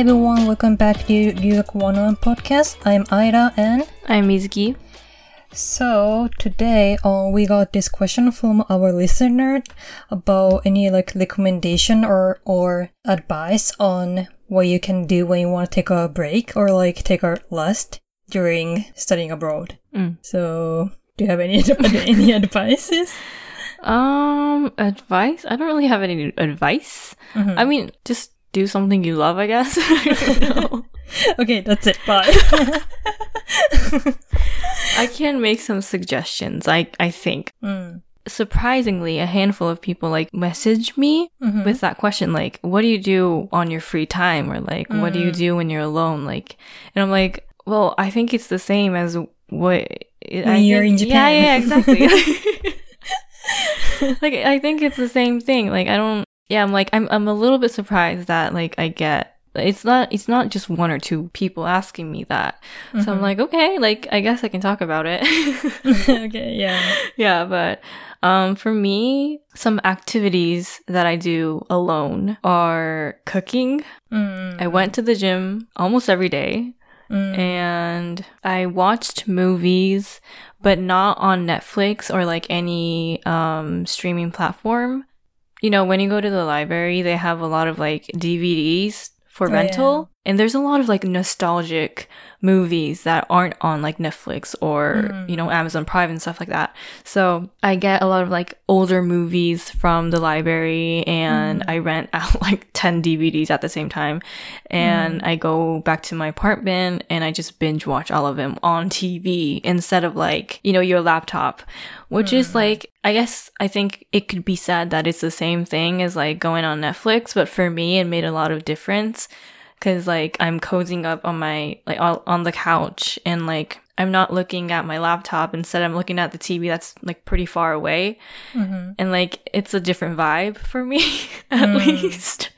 everyone, welcome back to Ryugaku 101 podcast. I'm Aira and I'm Mizuki. so today uh, we got this question from our listener about any like recommendation or or advice on what you can do when you want to take a break or like take a rest during studying abroad. Mm. So do you have any any advices? Um, advice? I don't really have any advice. Mm-hmm. I mean, just do something you love, I guess. I. Okay, that's it. Bye. I can make some suggestions, I, I think. Mm. Surprisingly, a handful of people like message me Mhm. with that question, like, what do you do on your free time? Or like, what do you do when you're alone? Like, and I'm like, well, I think it's the same as what I you're in think- Yeah, Japan. yeah, exactly. like, I think it's the same thing. Like, I don't, yeah, I'm like, I'm, I'm a little bit surprised that like I get, it's not, it's not just one or two people asking me that. So I'm like, okay, like, I guess I can talk about it. okay, yeah. yeah, but um, for me, some activities that I do alone are cooking. Mm. I went to the gym almost every day Mm. and I watched movies, but not on Netflix or like any um, streaming platform. You know, when you go to the library, they have a lot of like DVDs for Oh, rental. And there's a lot of like nostalgic movies that aren't on like Netflix or, Mm. you know, Amazon Prime and stuff like that. So I get a lot of like older movies from the library and mm. I rent out like 10 DVDs at the same time. And mm. I go back to my apartment and I just binge watch all of them on TV instead of like, you know, your laptop, which is mm. like, I guess I think it could be said that it's the same thing as like going on Netflix, but for me, it made a lot of difference because like I'm cozying up on my like on on the couch and like I'm not looking at my laptop. Instead, I'm looking at the TV that's like pretty far away, Mhm. and like it's a different vibe for me at Mm. least.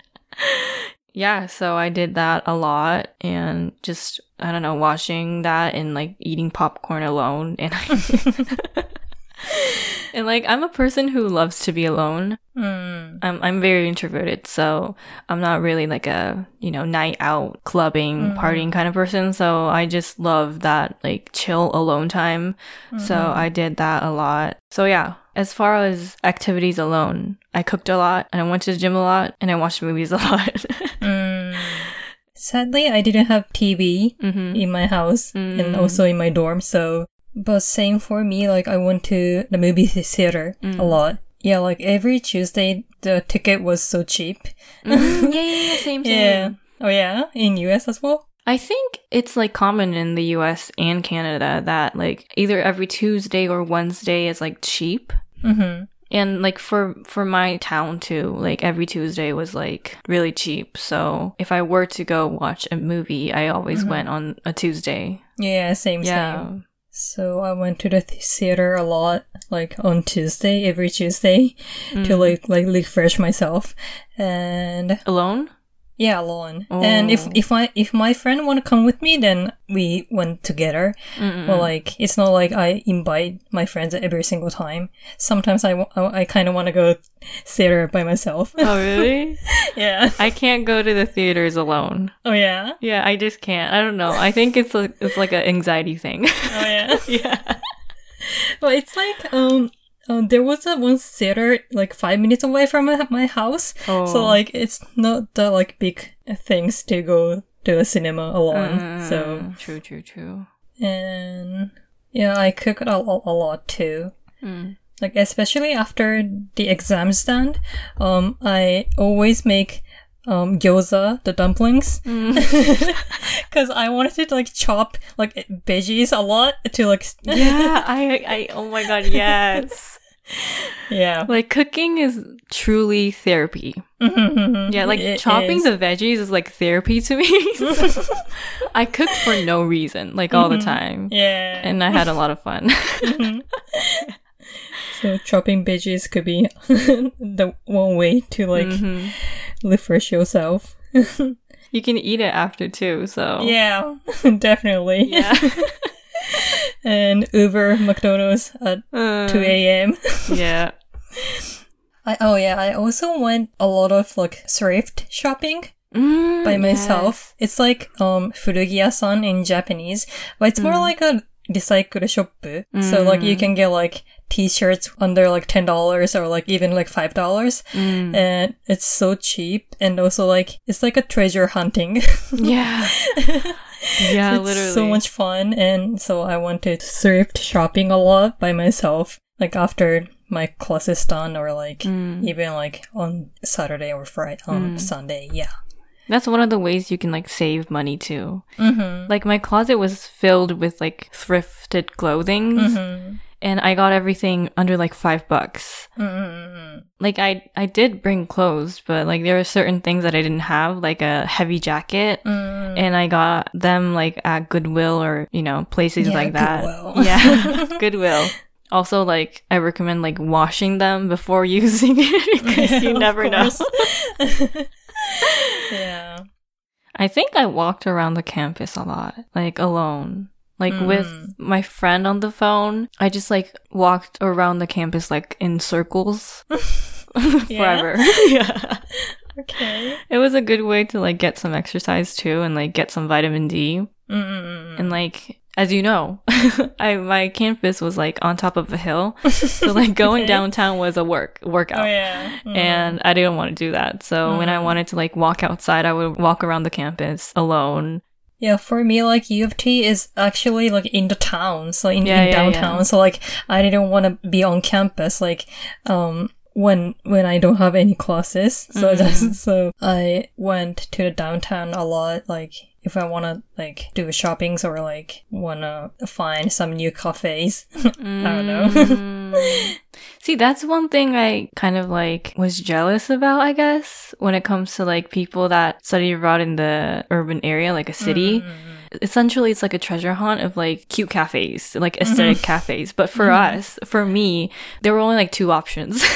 yeah, so I did that a lot and just I don't know, watching that and like eating popcorn alone and and like I'm a person who loves to be alone. Mm. I'm I'm very introverted, so I'm not really like a you know night out clubbing partying kind of person. So I just love that like chill alone time. So I did that a lot. So yeah, as far as activities alone, I cooked a lot and I went to the gym a lot and I watched movies a lot. Mm. Sadly, I didn't have TV hmm in my house and Mm. also in my dorm, so. But same for me, like I went to the movie theater Mm. a lot. Yeah, like every Tuesday, the ticket was so cheap. Mm-hmm. yeah, yeah, yeah, same, same. Yeah. Oh yeah, in US as well. I think it's like common in the US and Canada that like either every Tuesday or Wednesday is like cheap. Mm-hmm. And like for for my town too, like every Tuesday was like really cheap. So if I were to go watch a movie, I always went on a Tuesday. Yeah, same, Yeah. same. So I went to the theater a lot, like on Tuesday, every Tuesday, Mm. to like like refresh myself. And Alone? Yeah, alone. And if Oh. if my if my friend want to come with me, then we went together. Mm-mm. Well, like it's not like I invite my friends every single time. Sometimes I, wa- I, kind of want to go theater by myself. Oh really? yeah. I can't go to the theaters alone. Oh yeah. Yeah, I just can't. I don't know. I think it's like it's like an anxiety thing. Oh yeah. yeah. Well, it's like um, um there was a one theater like five minutes away from my, house, Oh. so like it's not the like big things to go to a cinema alone. So Mm, true, true, true. and yeah, I cook a, a, a lot too. Mm. Like especially after the exam stand, um, I always make um gyoza, the dumplings, Mm. because I wanted to like chop like veggies a lot to like Yeah, I, I, oh my god, yes. yeah. Like cooking is truly therapy. Yeah, like It chopping is. the veggies is like therapy to me. So, I cooked for no reason, like all the time. Yeah. And I had a lot of fun. So chopping veggies could be the one way to like Mhm. Refresh yourself. You can eat it after too, so. Yeah, definitely. Yeah. and Uber McDonald's at Uh, 2 a.m. yeah. I, oh yeah, I also went a lot of like thrift shopping Mm, by myself. It's like um furugiya-san in Japanese, but it's more like a recycle shop. So like you can get like t-shirts under like ten dollars or like even like five dollars, Mm. and it's so cheap. And also like it's like a treasure hunting. Yeah. yeah, it's literally. so much fun. And so I went to thrift shopping a lot by myself, like after my class is done or like Mm. even like on Saturday or Friday, on Sunday. Yeah. That's one of the ways you can like save money too. Mm-hmm. Like my closet was filled with like thrifted clothing Mm-hmm. And I got everything under like 5 bucks. Mm-hmm. Like I I did bring clothes, but like there were certain things that I didn't have, like a heavy jacket. Mm. And I got them like at Goodwill or, you know, places Yeah, like that. Goodwill. Yeah. Goodwill. Also, like, I recommend like washing them before using it because you never know. yeah. I think I walked around the campus a lot, like alone. Like with Mm. my friend on the phone, I just like walked around the campus like in circles forever. yeah. Okay. It was a good way to like get some exercise too and like get some vitamin D. Mm-mm. And like as you know, I my campus was like on top of a hill. So like going downtown was a work workout. Oh yeah. Mm. And I didn't want to do that. So when I wanted to like walk outside, I would walk around the campus alone. Yeah, for me, like U of T is actually like in the town, so in, Yeah, in yeah, downtown. yeah. So like I didn't want to be on campus, like um when when I don't have any classes. So Mm-hmm. so I went to the downtown a lot, like. If I want to like do shoppings or like want to find some new cafes, I don't know. Mm. See, that's one thing I kind of like was jealous about, I guess, when it comes to like people that study abroad in the urban area, like a city. Mm-hmm. Essentially, it's like a treasure hunt of like cute cafes, like aesthetic Mm-hmm. cafes. But for us, for me, there were only like two options.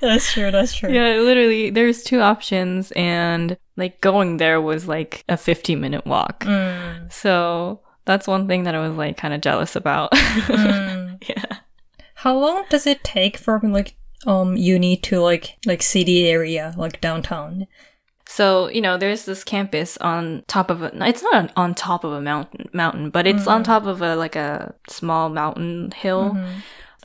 that's true. That's true. yeah, literally, there's two options, and like going there was like a 15 minute walk. Mm, So that's one thing that I was like kind of jealous about. mm. yeah. How long does it take from like um uni to like like city area like downtown? So, you know, there's this campus on top of a, it's not on, on top of a mountain, mountain, but it's on top of a, like a small mountain hill.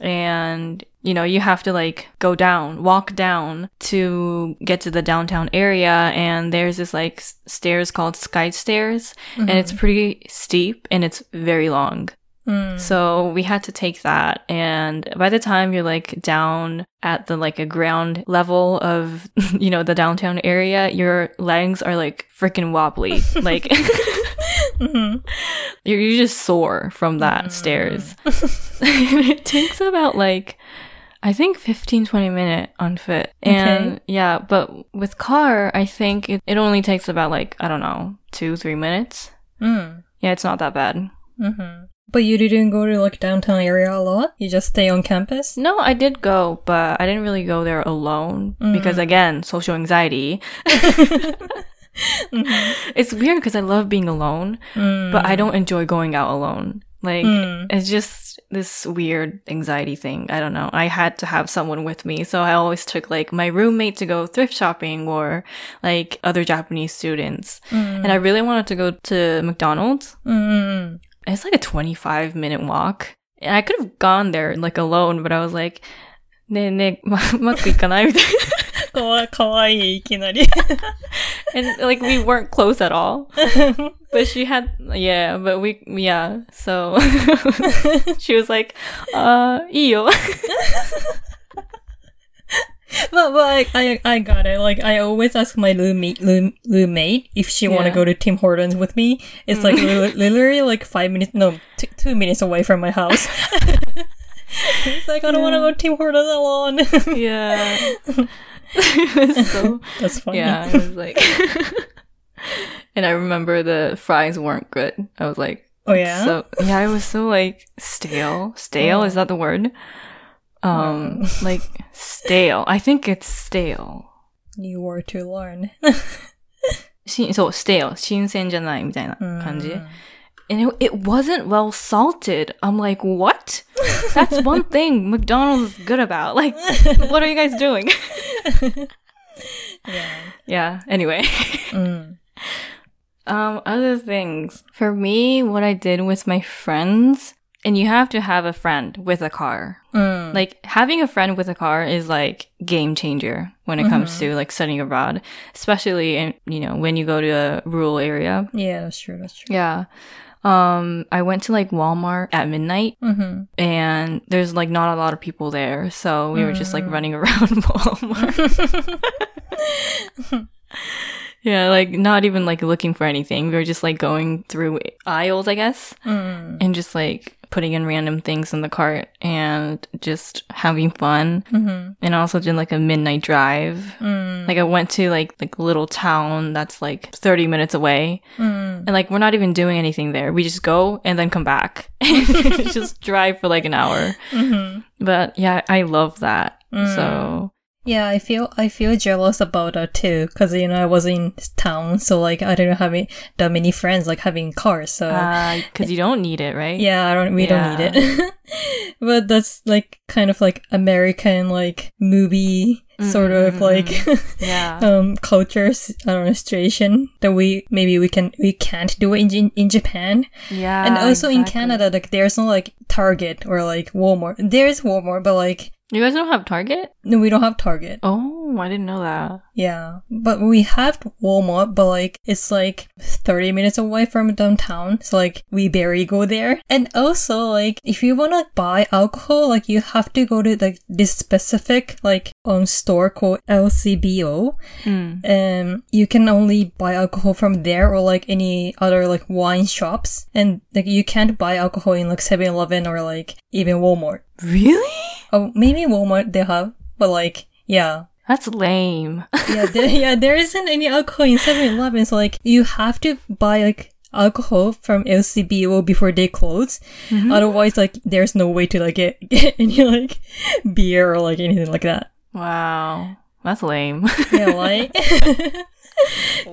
And, you know, you have to like go down, walk down to get to the downtown area. And there's this like stairs called sky stairs and it's pretty steep and it's very long. Mm. So we had to take that. And by the time you're like down at the like a ground level of, you know, the downtown area, your legs are like freaking wobbly. like Mhm. you're, you just sore from that stairs. it takes about like, I think 15, 20 minute on foot. And Okay. yeah, but with car, I think it, it only takes about like, I don't know, two, three minutes. Mm. Yeah, it's not that bad. hmm But you didn't go to like downtown area a lot. You just stay on campus. No, I did go, but I didn't really go there alone because again, social anxiety. It's weird because I love being alone, but I don't enjoy going out alone. Like it's just this weird anxiety thing. I don't know. I had to have someone with me, so I always took like my roommate to go thrift shopping or like other Japanese students. And I really wanted to go to McDonald's. Mm. It's like a 25 minute walk. And I could have gone there like alone, but I was like, ねえねえ、ま、うまくいかないみたいかわかわいいいきなり。な。 and like we weren't close at all. but she had yeah, but we yeah. So she was like, uh, but but I I got it. Like I always ask my roommate roommate if she yeah. want to go to Tim Hortons with me. It's mm. like literally like five minutes, no, t- two minutes away from my house. it's like I don't yeah. want to go to Tim Hortons alone. yeah. it was so, That's funny. yeah, I was like, and I remember the fries weren't good. I was like, Oh yeah. So yeah, it was so like stale. Stale is that the word? Um, like stale. I think it's stale. New word to learn. しそう、stale. 新鮮じゃないみたいな感じ。 And it, it wasn't well salted. I'm like, what? That's one thing McDonald's is good about. Like, what are you guys doing? yeah. yeah. Anyway. Mm. Um, other things. For me, what I did with my friends, and you have to have a friend with a car. Mm. Like having a friend with a car is like game changer when it comes to like studying abroad, especially in, you know, when you go to a rural area. yeah, that's true. That's true. Yeah. Um, I went to like Walmart at midnight Mm-hmm. and there's like not a lot of people there. So we were just like running around Walmart. yeah, like not even like looking for anything. We were just like going through aisles, I guess, Mm. and just like putting in random things in the cart and just having fun. Mm-hmm. And also did like a midnight drive. Mm. Like I went to like like a little town that's like 30 minutes away. Mm. And like we're not even doing anything there. We just go and then come back. just drive for like an hour. Mm-hmm. But yeah, I love that. So Yeah, I feel I feel jealous about that too, because you know I was in town, so like I didn't have that many friends like having cars. So ah, because you don't need it, right? yeah, I don't we don't need it. but that's like kind of like American like movie sort of mm-hmm, like mm-hmm. Yeah. um culture s- I don't know situation that we maybe we can we can't do it in in, Japan. Yeah. and also in. Canada, like there's no like Target or like Walmart. There's Walmart, but like You guys don't have Target? no, we don't have Target. Oh, I didn't know that. Yeah, but we have Walmart, but like it's like 30 minutes away from downtown, so like we barely go there. And also like if you wanna buy alcohol, like you have to go to like this specific like um store called LCBO. Hmm. Um, you can only buy alcohol from there or like any other like wine shops, and like you can't buy alcohol in like 7-Eleven or like even Walmart. Really? Oh, maybe Walmart they have, but like yeah. That's lame. yeah, there, yeah, there isn't any alcohol in 7-Eleven, so like you have to buy like alcohol from LCBO before they close. Otherwise, like there's no way to like get, get any like beer or like anything like that. wow. That's lame. Yeah, like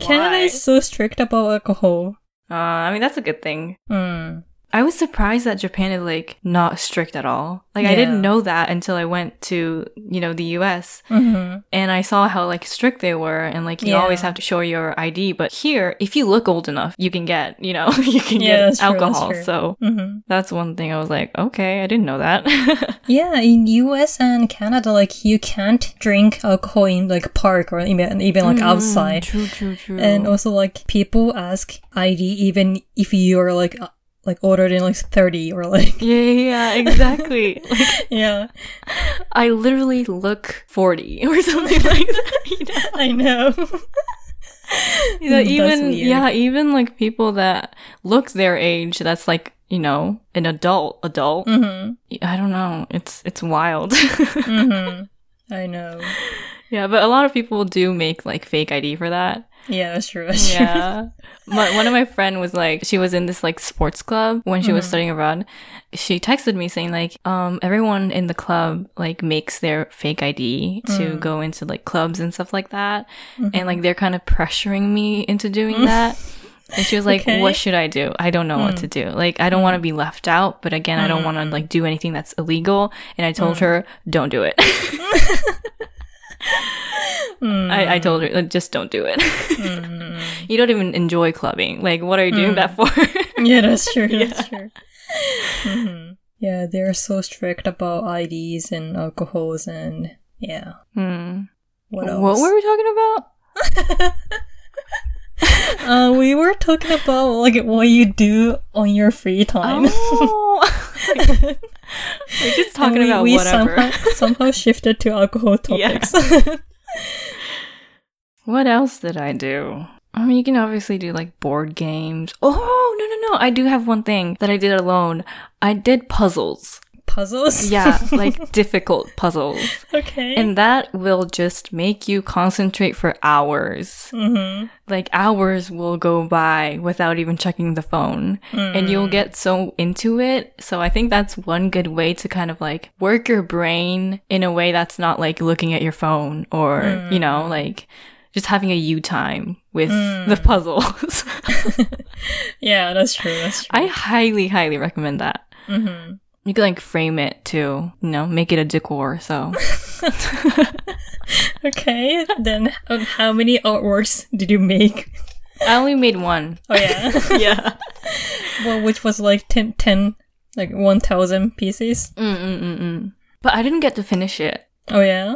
Canada is so strict about alcohol. Uh, I mean, that's a good thing. Mm. I was surprised that Japan is like not strict at all. Like I didn't know that until I went to, you know, the US hmm and I saw how like strict they were and like you Yeah. always have to show your ID. But here, if you look old enough, you can get, you know, you can Yeah, get true, that's alcohol. true. So hmm that's one thing I was like, okay, I didn't know that. Yeah, in US and Canada, like you can't drink alcohol in like park or even even like outside. True, true, true. And also, like, people ask ID even if you're like like older than like thirty or like yeah, yeah, exactly. like, yeah. I literally look 40 or something like that. You know? I know. You know, even yeah, even like people that look their age, that's like you know an adult. Adult. hmm I don't know. It's it's wild. hmm I know. yeah, but a lot of people do make like fake ID for that. Yeah, that's true. That's true. Yeah. my, one of my friend was like, she was in this like sports club when she was mm-hmm. studying abroad. She texted me saying like, um, everyone in the club like makes their fake ID to mm. go into like clubs and stuff like that. And mm-hmm. like they're kind of pressuring me into doing that. And she was like, Okay. what should I do? I don't know what mm. to do. Like, I don't want to mm. be left out, but again, I don't want to like do anything that's illegal. And I told her, don't do it. I, I told her, like, just don't do it. you don't even enjoy clubbing. Like, what are you doing that for? Yeah, that's true. That's true. hmm Yeah, they're so strict about IDs and alcohols and yeah. Hmm. What else? What were we talking about? uh, we were talking about like what you do on your free time. Oh. We're just talking we, about we whatever. Somehow, somehow shifted to alcohol Yeah. topics. What else did I do? I mean, you can obviously do like board games. Oh, no, no, no. I do have one thing that I did alone. I did puzzles. Puzzles. Yeah, like difficult puzzles. Okay. And that will just make you concentrate for hours. mm-hmm. Like hours will go by without even checking the phone. And you'll get so into it. So I think that's one good way to kind of like work your brain in a way that's not like looking at your phone or, you know, like just having a you time with the puzzles. Yeah, that's true. That's true. I highly, highly recommend that. mm-hmm. You can like frame it to, you know, make it a decor. So okay, then um, how many artworks did you make? I only made one. Oh yeah, Yeah. well, which was like 10, 10 like one thousand pieces. Mm-mm-mm-mm. But I didn't get to finish it. Oh yeah.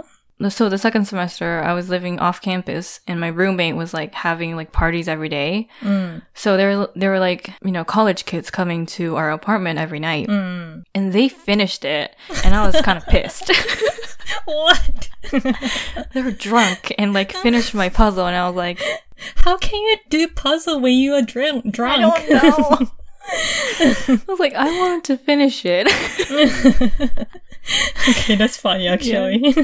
So the second semester, I was living off campus, and my roommate was like having like parties every day. Mm. So there, there were like you know college kids coming to our apartment every night, Mm. and they finished it, and I was kind of pissed. What? they were drunk and like finished my puzzle, and I was like, How can you do puzzle when you are drunk? Drunk. I don't know. I was like, I wanted to finish it. okay, that's funny actually.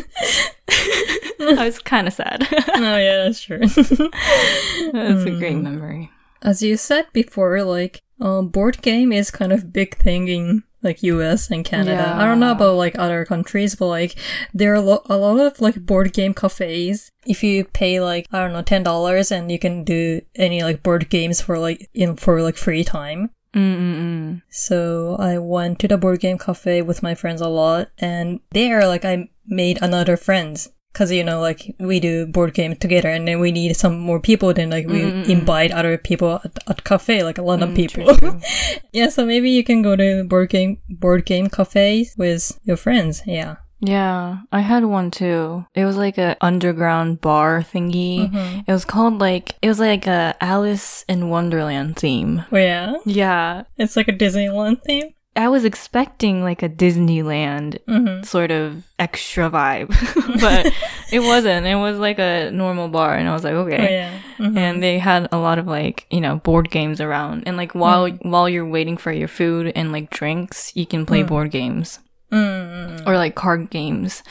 I was kind of sad. oh yeah, that's true. That's a great memory. As you said before, like um, board game is kind of big thing in like U.S. and Canada. I don't know about like other countries, but like there are lo- a lot of like board game cafes. If you pay like I don't know ten dollars, and you can do any like board games for like in for like free time. Mm-mm-mm. So I went to the board game cafe with my friends a lot, and there, like, I made another friends. Cause, you know, like, we do board game together, and then we need some more people, then, like, we invite other people at, at cafe, like, a lot of people. yeah, so maybe you can go to board game, board game cafes with your friends, yeah. Yeah, I had one too. It was like a underground bar thingy. It was called like it was like a Alice in Wonderland theme. Oh, yeah? Yeah, It's like a Disneyland theme? I was expecting like a Disneyland Mm-hmm. sort of extra vibe, but it wasn't. It was like a normal bar, and I was like, okay. Oh, yeah. Mhm. And they had a lot of like you know board games around, and like while Mm-hmm. while you're waiting for your food and like drinks, you can play board games Mm-mm. or like card games.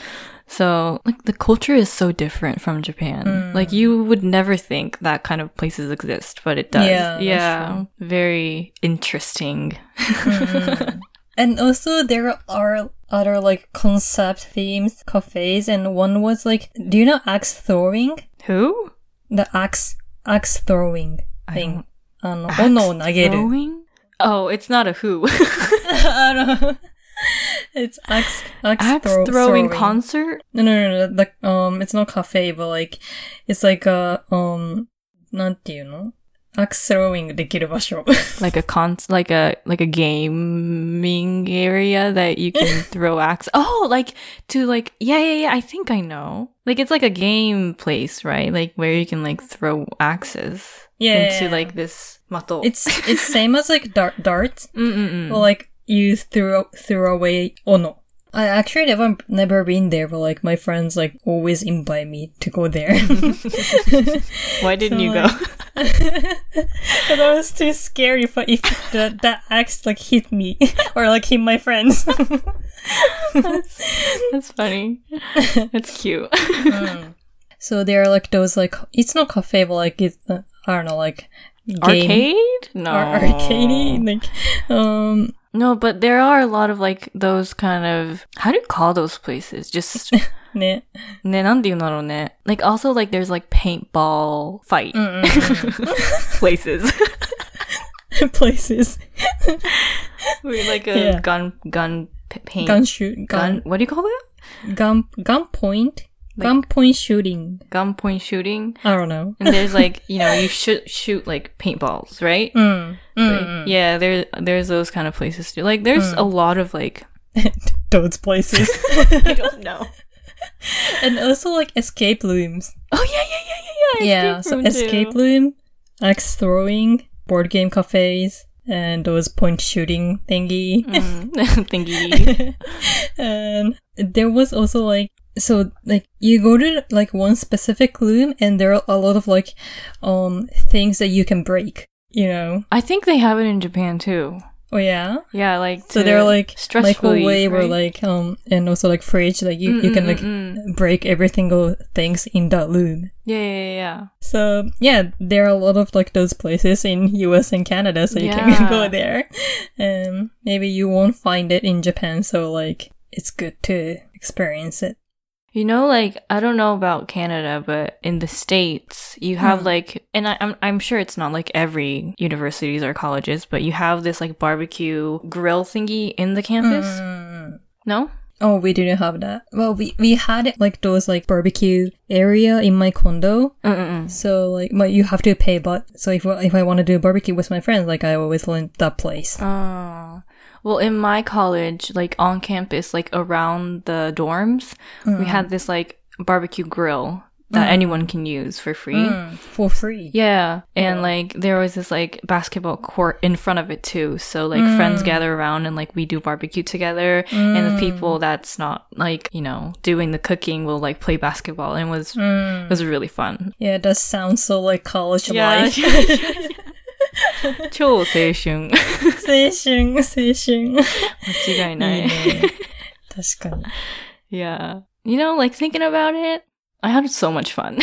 So like the culture is so different from Japan. Like you would never think that kind of places exist, but it does. Yeah, that's yeah, very interesting. And also there are other like concept themes cafes and one was like do you know axe throwing? Who? The axe axe throwing I thing. あの、 Axe 斧を投げる。 Throwing? Oh, it's not a who. あの It's axe axe, Axe throw, throwing concert? No, no, no, no. The, um, it's not cafe, but like, it's like a, um, なんていうの axe throwing できる場所。 Like a con like a like a gaming area that you can throw axe. Oh, like to like yeah, yeah, yeah, I think I know. Like it's like a game place, right? Like where you can like throw axes Yeah. into like this mato. It's, it's same as like dart, darts. Mm-mm-mm. Well, like you threw threw away ono. I actually never never been there, but like my friends like always invite me to go there. Why didn't So, you go? Because I was too scared if if that that axe like hit me or like hit my friends. That's that's, funny. That's cute. so there are like those like it's not cafe, but like it's uh, I don't know like game Arcade? No. ar- arcade like um No, but there are a lot of like those kind of how do you call those places? Just ね ne ne Like also like there's like paintball fight mm, mm, mm. places. places With like a Yeah. gun gun paint gun shoot gun gun what do you call that? gun gun point gun point shooting. Gun point shooting. I don't know. And there's like, you know, you should shoot like paintballs, right? Mm, Like, mm, yeah, there there's those kind of places too. Like there's a lot of like those places, I don't know. and also like escape rooms. Oh yeah, yeah, yeah, yeah, yeah. yeah, so too. escape room, axe throwing, board game cafes, and those point shooting thingy. Mm, thingy. and there was also like so like you go to like one specific loom and there are a lot of like um things that you can break. You know? I think they have it in Japan too. Oh yeah. Yeah, like So they're like stress microwave relief, or like um and also like fridge like you, you can like break every single things in that loom yeah, yeah, yeah, yeah. So yeah, there are a lot of like those places in US and Canada, so you Yeah. can go there. Um maybe you won't find it in Japan, so like it's good to experience it. You know, like I don't know about Canada, but in the states, you have like, and I, I'm I'm sure it's not like every universities or colleges, but you have this like barbecue grill thingy in the campus. Mm, No, Oh, we didn't have that. Well, we we had it like those like barbecue area in my condo. Mm-mm-mm. So like, you have to pay. But so if if I want to do a barbecue with my friends, like I always went that place. Oh. Well, in my college, like on campus, like around the dorms, we mm. had this like barbecue grill that mm. anyone can use for free. Mm, for free. Yeah. And like there was this like basketball court in front of it too. So like friends mm. gather around and like we do barbecue together and the people that's not like, you know, doing the cooking will like play basketball and it was it was really fun. Yeah, that sounds so like college Yeah. life. 超青春。青春、青春。間違いない。いいね。確かに。 Yeah. You know, like thinking about it, I had so much fun.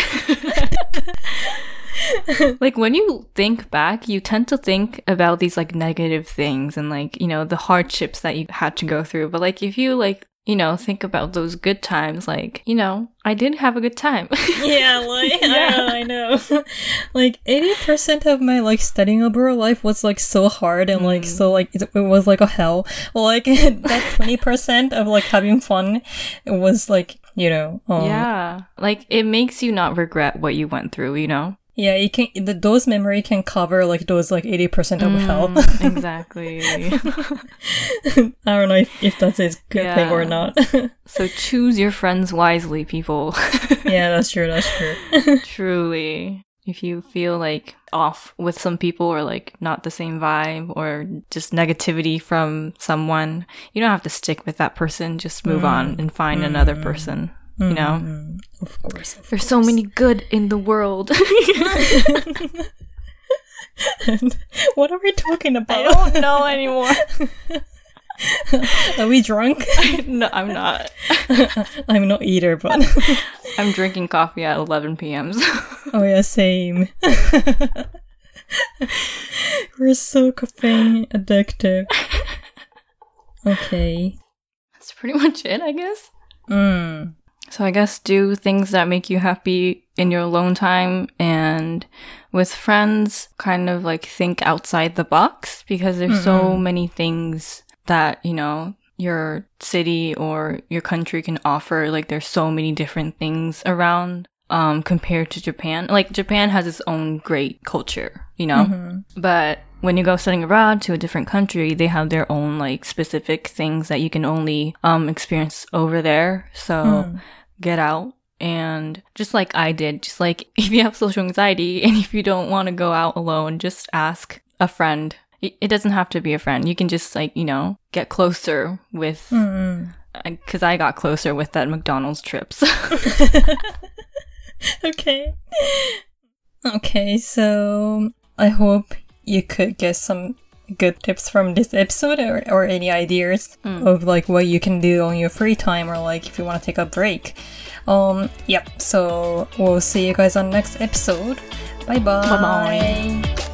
like when you think back, you tend to think about these like negative things and like, you know, the hardships that you had to go through. But like if you like, you know, think about those good times, like, you know, I did have a good time. Yeah, like yeah, I know. like eighty percent of my like studying abroad life was like so hard and like so like it, it was like a hell. Like that twenty percent of like having fun, it was like you know, um, yeah. Like it makes you not regret what you went through, you know? Yeah. You can the, those memory can cover like those like eighty percent of mm, hell. exactly. I don't know if, if that's a good thing or not. so choose your friends wisely, people. yeah, that's true. That's true. Truly. If you feel like off with some people or like not the same vibe or just negativity from someone, you don't have to stick with that person. Just move on mm, and find another mm. person. You know? Mm, of course. of There's so many good in the world. what are we talking about? I don't know anymore. Are we drunk? no, I'm not. I'm not either, but I'm drinking coffee at 11 p.m. so- oh yeah, same. We're so caffeine addictive. Okay. That's pretty much it, I guess. Mm. So I guess do things that make you happy in your alone time and with friends, kind of like think outside the box because there's so many things that, you know, your city or your country can offer. Like there's so many different things around um compared to Japan. Like Japan has its own great culture, you know? But when you go studying abroad to a different country, they have their own like specific things that you can only um experience over there. So get out and just like I did, just like if you have social anxiety and if you don't want to go out alone, just ask a friend. It doesn't have to be a friend. You can just like, you know, get closer with Mm. because I got closer with that McDonald's trips. Okay. Okay, so I hope you could get some good tips from this episode or, or any ideas of like what you can do on your free time or like if you want to take a break. Um, yep, so we'll see you guys on next episode. Bye bye. Bye-bye.